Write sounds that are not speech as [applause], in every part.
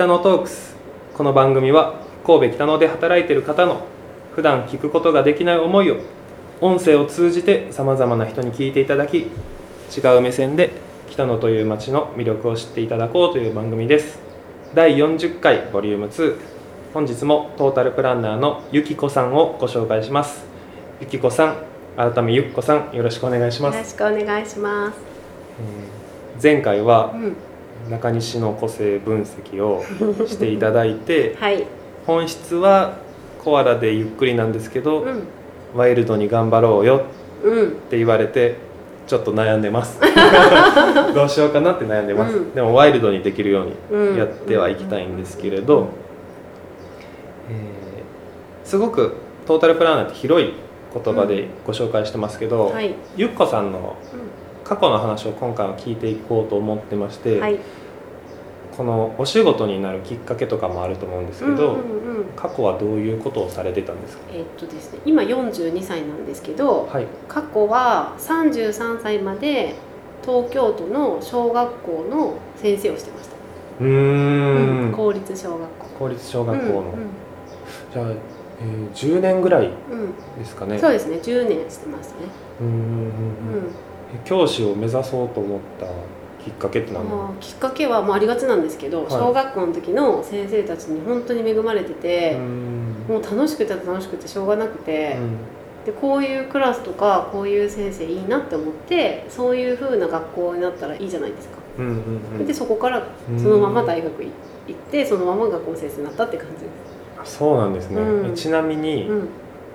北野トークス。この番組は神戸北野で働いている方の普段聞くことができない思いを音声を通じてさまざまな人に聞いていただき違う目線で北野という街の魅力を知っていただこうという番組です。第40回ボリューム2本日もトータルプランナーのゆきこさんをご紹介します。ゆきこさん改めゆきこさんよろしくお願いします。よろしくお願いします。えー前回はうん、中西の個性分析をしていただいて [laughs] はい、本質はコアラでゆっくりなんですけど、うん、ワイルドに頑張ろうようん、って言われてちょっと悩んでます。[laughs] [laughs] どうしようかなって悩んでます、うん。でもワイルドにできるようにうん、やってはいきたいんですけれど、えーすごくトータルプランナーって広い言葉でご紹介してますけど、はい、ゆっこさんの過去の話を今回は聞いていこうと思ってまして、はい、このお仕事になるきっかけとかもあると思うんですけど、うんうんうん、過去はどういうことをされてたんですか？えっとですね、今42歳なんですけど、はい。過去は33歳まで東京都の小学校の先生をしてました。うーうん公立小学校。公立小学校の、うんじゃあ、えー10年ぐらいうん、ですかね。うん、そうですね、10年してますね。うーんうんうん。うん、え教師を目指そうと思ったきっかけって何きっかけはもうありがちなんですけど、い。小学校の時の先生たちに本当に恵まれてて、もう楽しくて楽しくてしょうがなくて、でこういうクラスとかこういう先生いいなって思ってそういう風な学校になったらいいじゃないですか、うんうんうん。でそこからそのまま大学い行ってそのまま学校の先生になったって感じであそうなんですね、うん。えちなみに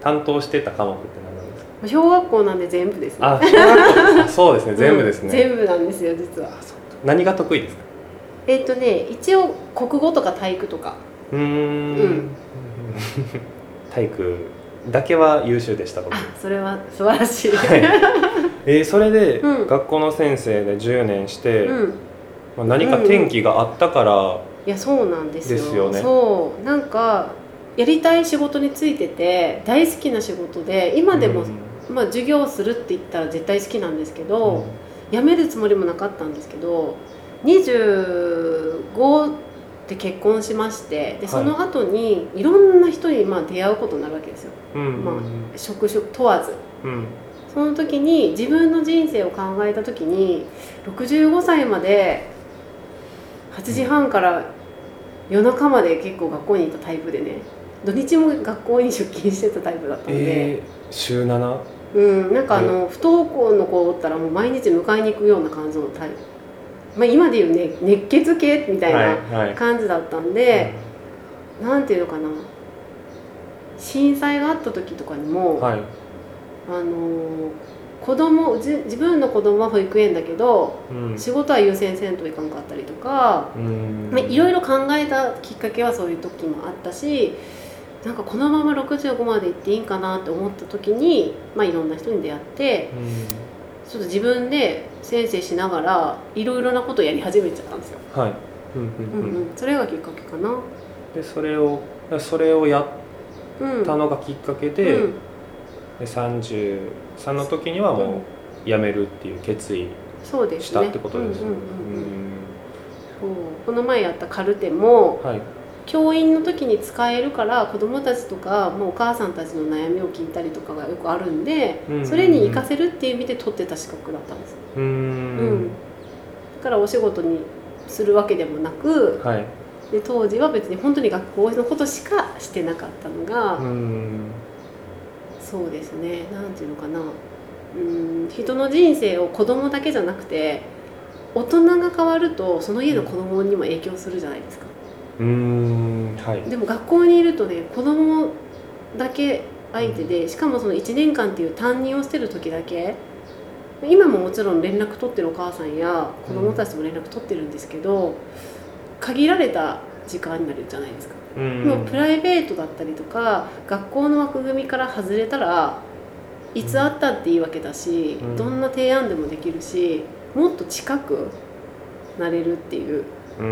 担当してた科目って何？小学校なんで全部ですね。あ小学校。そうですね。全部ですね、うん全部なんですよ実は。何が得意ですか？えっとね一応国語とか体育とか。うーん。うん。体育だけは優秀でした僕。あそれは素晴らしい、はい。えーそれでうん。学校の先生で10年して、うん。まあ、何か転機があったから、いやそうなんですよ。ですよね。そう。なんかやりたい仕事についてて大好きな仕事で今でも、うんまあ、授業をするって言ったら絶対好きなんですけど、辞めるつもりもなかったんですけど25で結婚しましてでその後にいろんな人にまあ出会うことになるわけですよ。うん。まあ職種問わず。うん。その時に自分の人生を考えた時に65歳まで8時半から夜中まで結構学校にいたタイプでね。土日も学校に出勤してたタイプだったんで、えー、週 7? うん、なんかあの不登校の子おったらもう毎日迎えに行くような感じのタイプ、まあ、今でいう、ね、熱血系みたいなはいはい。感じだったんで、なんていうのかな。震災があった時とかにも、はい。あのー子供じ自分の子供は保育園だけどうん。仕事は優先せんといかんかったりとか、うん。まあ、いろいろ考えたきっかけはそういう時もあったしなんかこのまま65まで行っていいんかなって思った時に、まあ、いろんな人に出会ってうんちょっと自分で先生しながらいろいろなことをやり始めちゃったんですよ、はい。うんううん。うんんうん、それがきっかけかな。でそれをそれをやっうん。たのがきっかけで,、うん。で33の時にはもう辞めるっていう決意したってことですよね。この前やったカルテもうんはい教員の時に使えるから子どもたちとかもうお母さんたちの悩みを聞いたりとかがよくあるんで、うん。うんうんそれに活かせるっていう意味で取ってた資格だったんです、うん。ん。だからお仕事にするわけでもなくはい。で当時は別に本当に学校のことしかしてなかったのが、うん。そうですね。なんていうのかな。うん。人の人生を子供だけじゃなくて大人が変わるとその家の子供にも影響するじゃないですかうーんはい。でも学校にいるとね子供だけ相手でしかもその1年間っていう担任をしてる時だけ今ももちろん連絡取ってるお母さんや子供たちとも連絡取ってるんですけど限られた時間になるじゃないですか、うん。でもプライベートだったりとか学校の枠組みから外れたらいつあったっていいわけだし、うん。どんな提案でもできるしもっと近くなれるっていう。う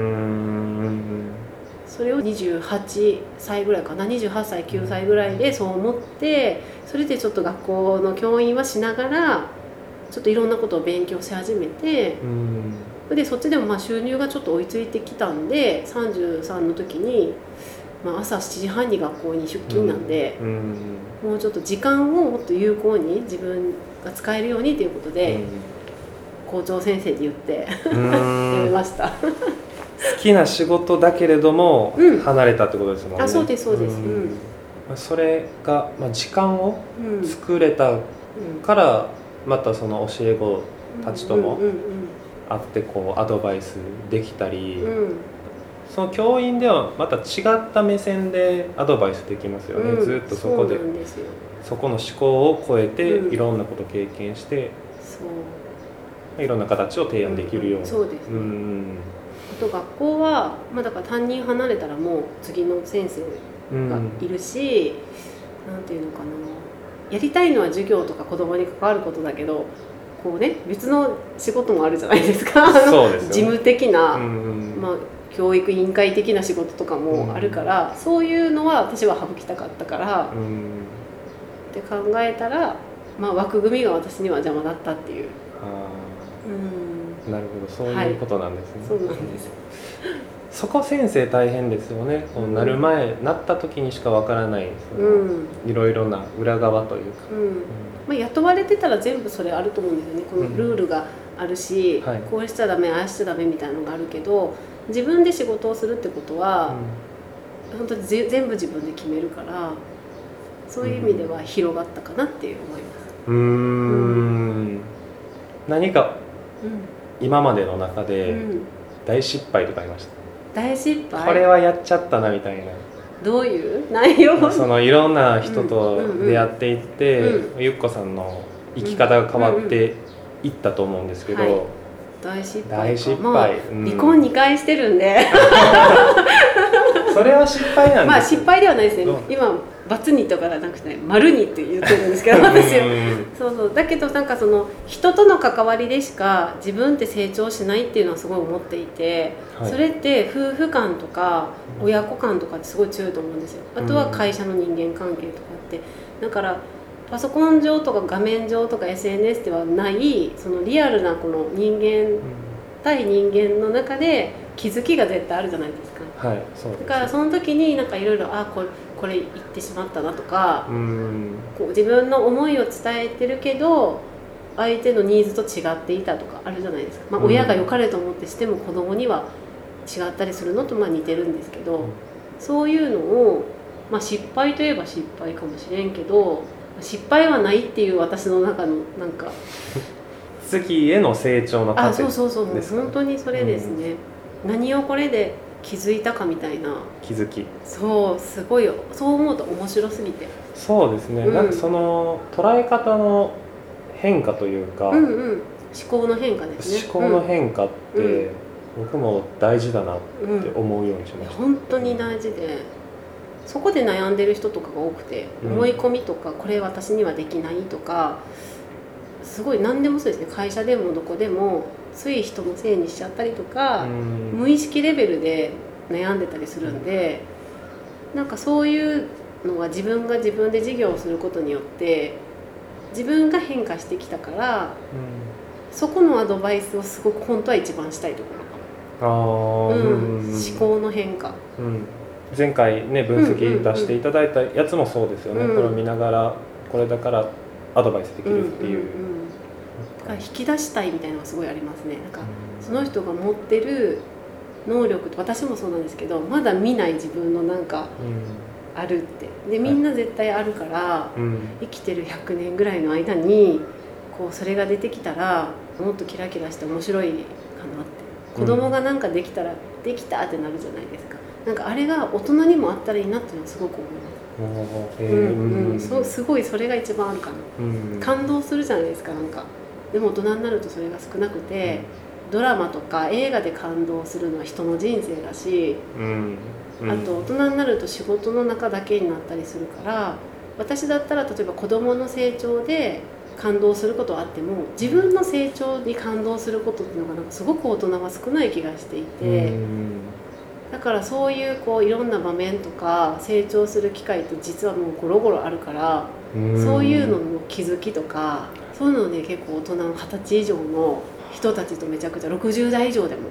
それを28歳ぐらいかな28歳9歳ぐらいでそう思ってそれでちょっと学校の教員はしながらちょっといろんなことを勉強し始めてうん。でそっちでもまあ収入がちょっと追いついてきたんで33の時に、まあ、朝7時半に学校に出勤なんで、うん。もうちょっと時間をもっと有効に自分が使えるようにということで、校長先生に言ってうん。[laughs] やめました。好きな仕事だけれどもうん。離れたってことですもんね、あそうですそうです。ん。うん。まあそれが、まあ、時間をうん。作れたうん。からまたその教え子たちともうん会ってこうアドバイスできたり、うん。うんその教員ではまた違った目線でアドバイスできますよね、うん。ずっとそこで。そこの思考を超えて、うん。いろんなことを経験してそう。いろんな形を提案できるような、そうですね、うん。あと学校は、まあ、だから担任離れたらもう次の先生うんがいるし、なんていうのかなやりたいのは授業とか子供に関わることだけどこうね別の仕事もあるじゃないですか。事務的な、うんまあ、教育委員会的な仕事とかもあるから、そういうのは私は省きたかったから、うんって考えたら、まあ、枠組みが私には邪魔だったっていう。あうん。ーなるほどそういうことなんですね、そうなんです。そこ先生大変ですよね、こうなる前なった時にしかわからないそのうん。いろいろな裏側というか、うん。まあ、雇われてたら全部それあると思うんですよね。このルールがあるし、はい。こうしちゃダメああしちゃダメみたいなのがあるけど自分で仕事をするってことは、本当にぜ全部自分で決めるからそういう意味では広がったかなっていう思います。うん。うーん。何か今までの中うんでうん。大失敗とかありました、大失敗？これはやっちゃったなみたいな。どういう？内容？そのいろんな人とうん。うんうん出会っていって、うゆっこさんの生き方が変わっていったと思うんですけど、うんはい。大失敗か。大失敗。離婚2回してるんで。[laughs] それは失敗なんですまあ失敗ではないですね。うん。今バツにとかじゃなくて丸にって言ってるんですけど私そうそう。だけどなんかその人との関わりでしか自分って成長しないっていうのはすごい思っていて、はい。それって夫婦間とかうん。親子間とかってすごい強いと思うんですよ。あとは会社の人間関係とかって。だからパソコン上とか画面上とか SNS ではないそのリアルなこの人間対人間の中で気づきが絶対あるじゃないですか。はいそうですだからその時になんかいろいろあこれこれ言ってしまったなとか、うん。こう自分の思いを伝えてるけど相手のニーズと違っていたとかあるじゃないですか、まあ、うん。親が良かれと思ってしても子供には違ったりするのとまあ似てるんですけど、うん。そういうのを、まあ、失敗といえば失敗かもしれんけど失敗はないっていう私の中のなんか [laughs] 次への成長の過あ程そうそうそうもうですか本当にそれですね、何をこれで気づいたかみたいな。気づき。そうすごいそう思うと面白すぎて。そうですね、うん。なんかその捉え方の変化というか、うんうん。思考の変化ですね。思考の変化って、うん。僕も大事だなっうん。て思うようにしました、本当に大事で。そこで悩んでる人とかが多くて、うん。思い込みとかこれ私にはできないとかすごい何でもそうですね。会社でもどこでもつい人のせいにしちゃったりとか、うん。無意識レベルで悩んでたりするんでなんかそういうのは自分が自分で事業をすることによって自分が変化してきたからそこのアドバイスをすごく本当は一番したいところ。かあうんうん思考の変化。うん。前回ね分析出していただいたやつもそうですよね、うん。これを見ながらこれだからアドバイスできるっていう、んんんだから引き出したいみたいなのがすごいありますね。なんかその人が持ってる能力って私もそうなんですけどまだ見ない自分のなんかあるって。でみんな絶対あるから、生きてる100年ぐらいの間にこうそれが出てきたらもっとキラキラして面白いかなって。子供がなんかできたら、できたってなるじゃないですか。なんかあれが大人にもあったらいいなっていうのはすごく思います、うんうん、そうすごいそれが一番あるかな。うん。感動するじゃないですかなんかでも大人になるとそれが少なくて、ドラマとか映画で感動するのは人の人生だし、うん。うん。あと大人になると仕事の中だけになったりするから私だったら例えば子どもの成長で感動することはあっても自分の成長に感動することっていうのがなんかすごく大人は少ない気がしていて、うん。だからそういうこういろんな場面とか成長する機会って実はもうゴロゴロあるから、うんそういうのの気づきとかそういうのをね結構大人の二十歳以上の人たちとめちゃくちゃ60代以上でも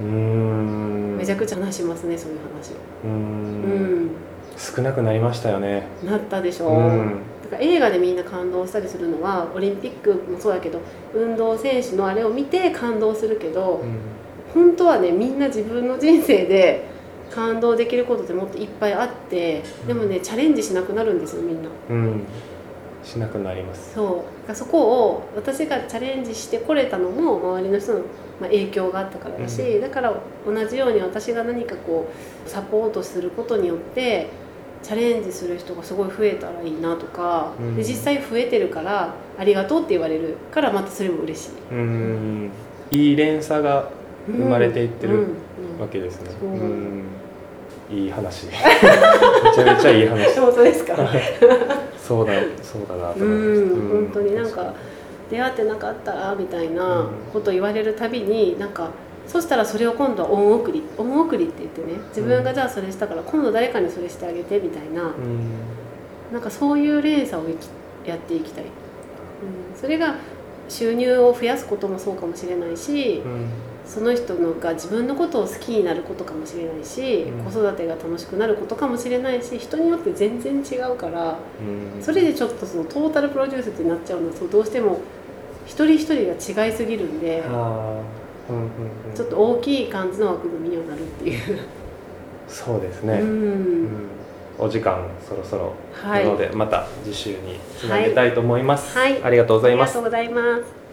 うーん。めちゃくちゃ話しますねそういう話を。うん。ん。少なくなりましたよね。なったでしょ、う。ん。だから映画でみんな感動したりするのはオリンピックもそうだけど運動選手のあれを見て感動するけど、本当はねみんな自分の人生で感動できることってもっといっぱいあってでもねチャレンジしなくなるんですよみんな。うん。しなくなります。そう。そこを私がチャレンジしてこれたのも周りの人のまあ影響があったからだし、うだから同じように私が何かこうサポートすることによってチャレンジする人がすごい増えたらいいなとか、うん。で実際増えてるからありがとうって言われるからまたそれも嬉しい。うん。いい連鎖が生まれていってるわけですね。いい話。めちゃめちゃいい話。[laughs] 本当ですか？そうだそうだなとう思いました。ん本当になんか出会ってなかったらみたいなこと言われるたびになんかそしたらそれを今度は恩送り恩送りって言ってね自分がじゃあそれしたから今度誰かにそれしてあげてみたいなうん。なんかそういう連鎖をいきやっていきたい、うん、それが収入を増やすこともそうかもしれないしうんその人のが自分のことを好きになることかもしれないし、うん。子育てが楽しくなることかもしれないし人によって全然違うからうん。それでちょっとそのトータルプロデュースってなっちゃうのはそうどうしても一人一人が違いすぎるんでうんうんうん。ちょっと大きい感じの枠組みにはなるっていう。そうですね、お時間そろそろはい。なので、また次週につなげたいと思います、はい。ありがとうございます。ありがとうございます。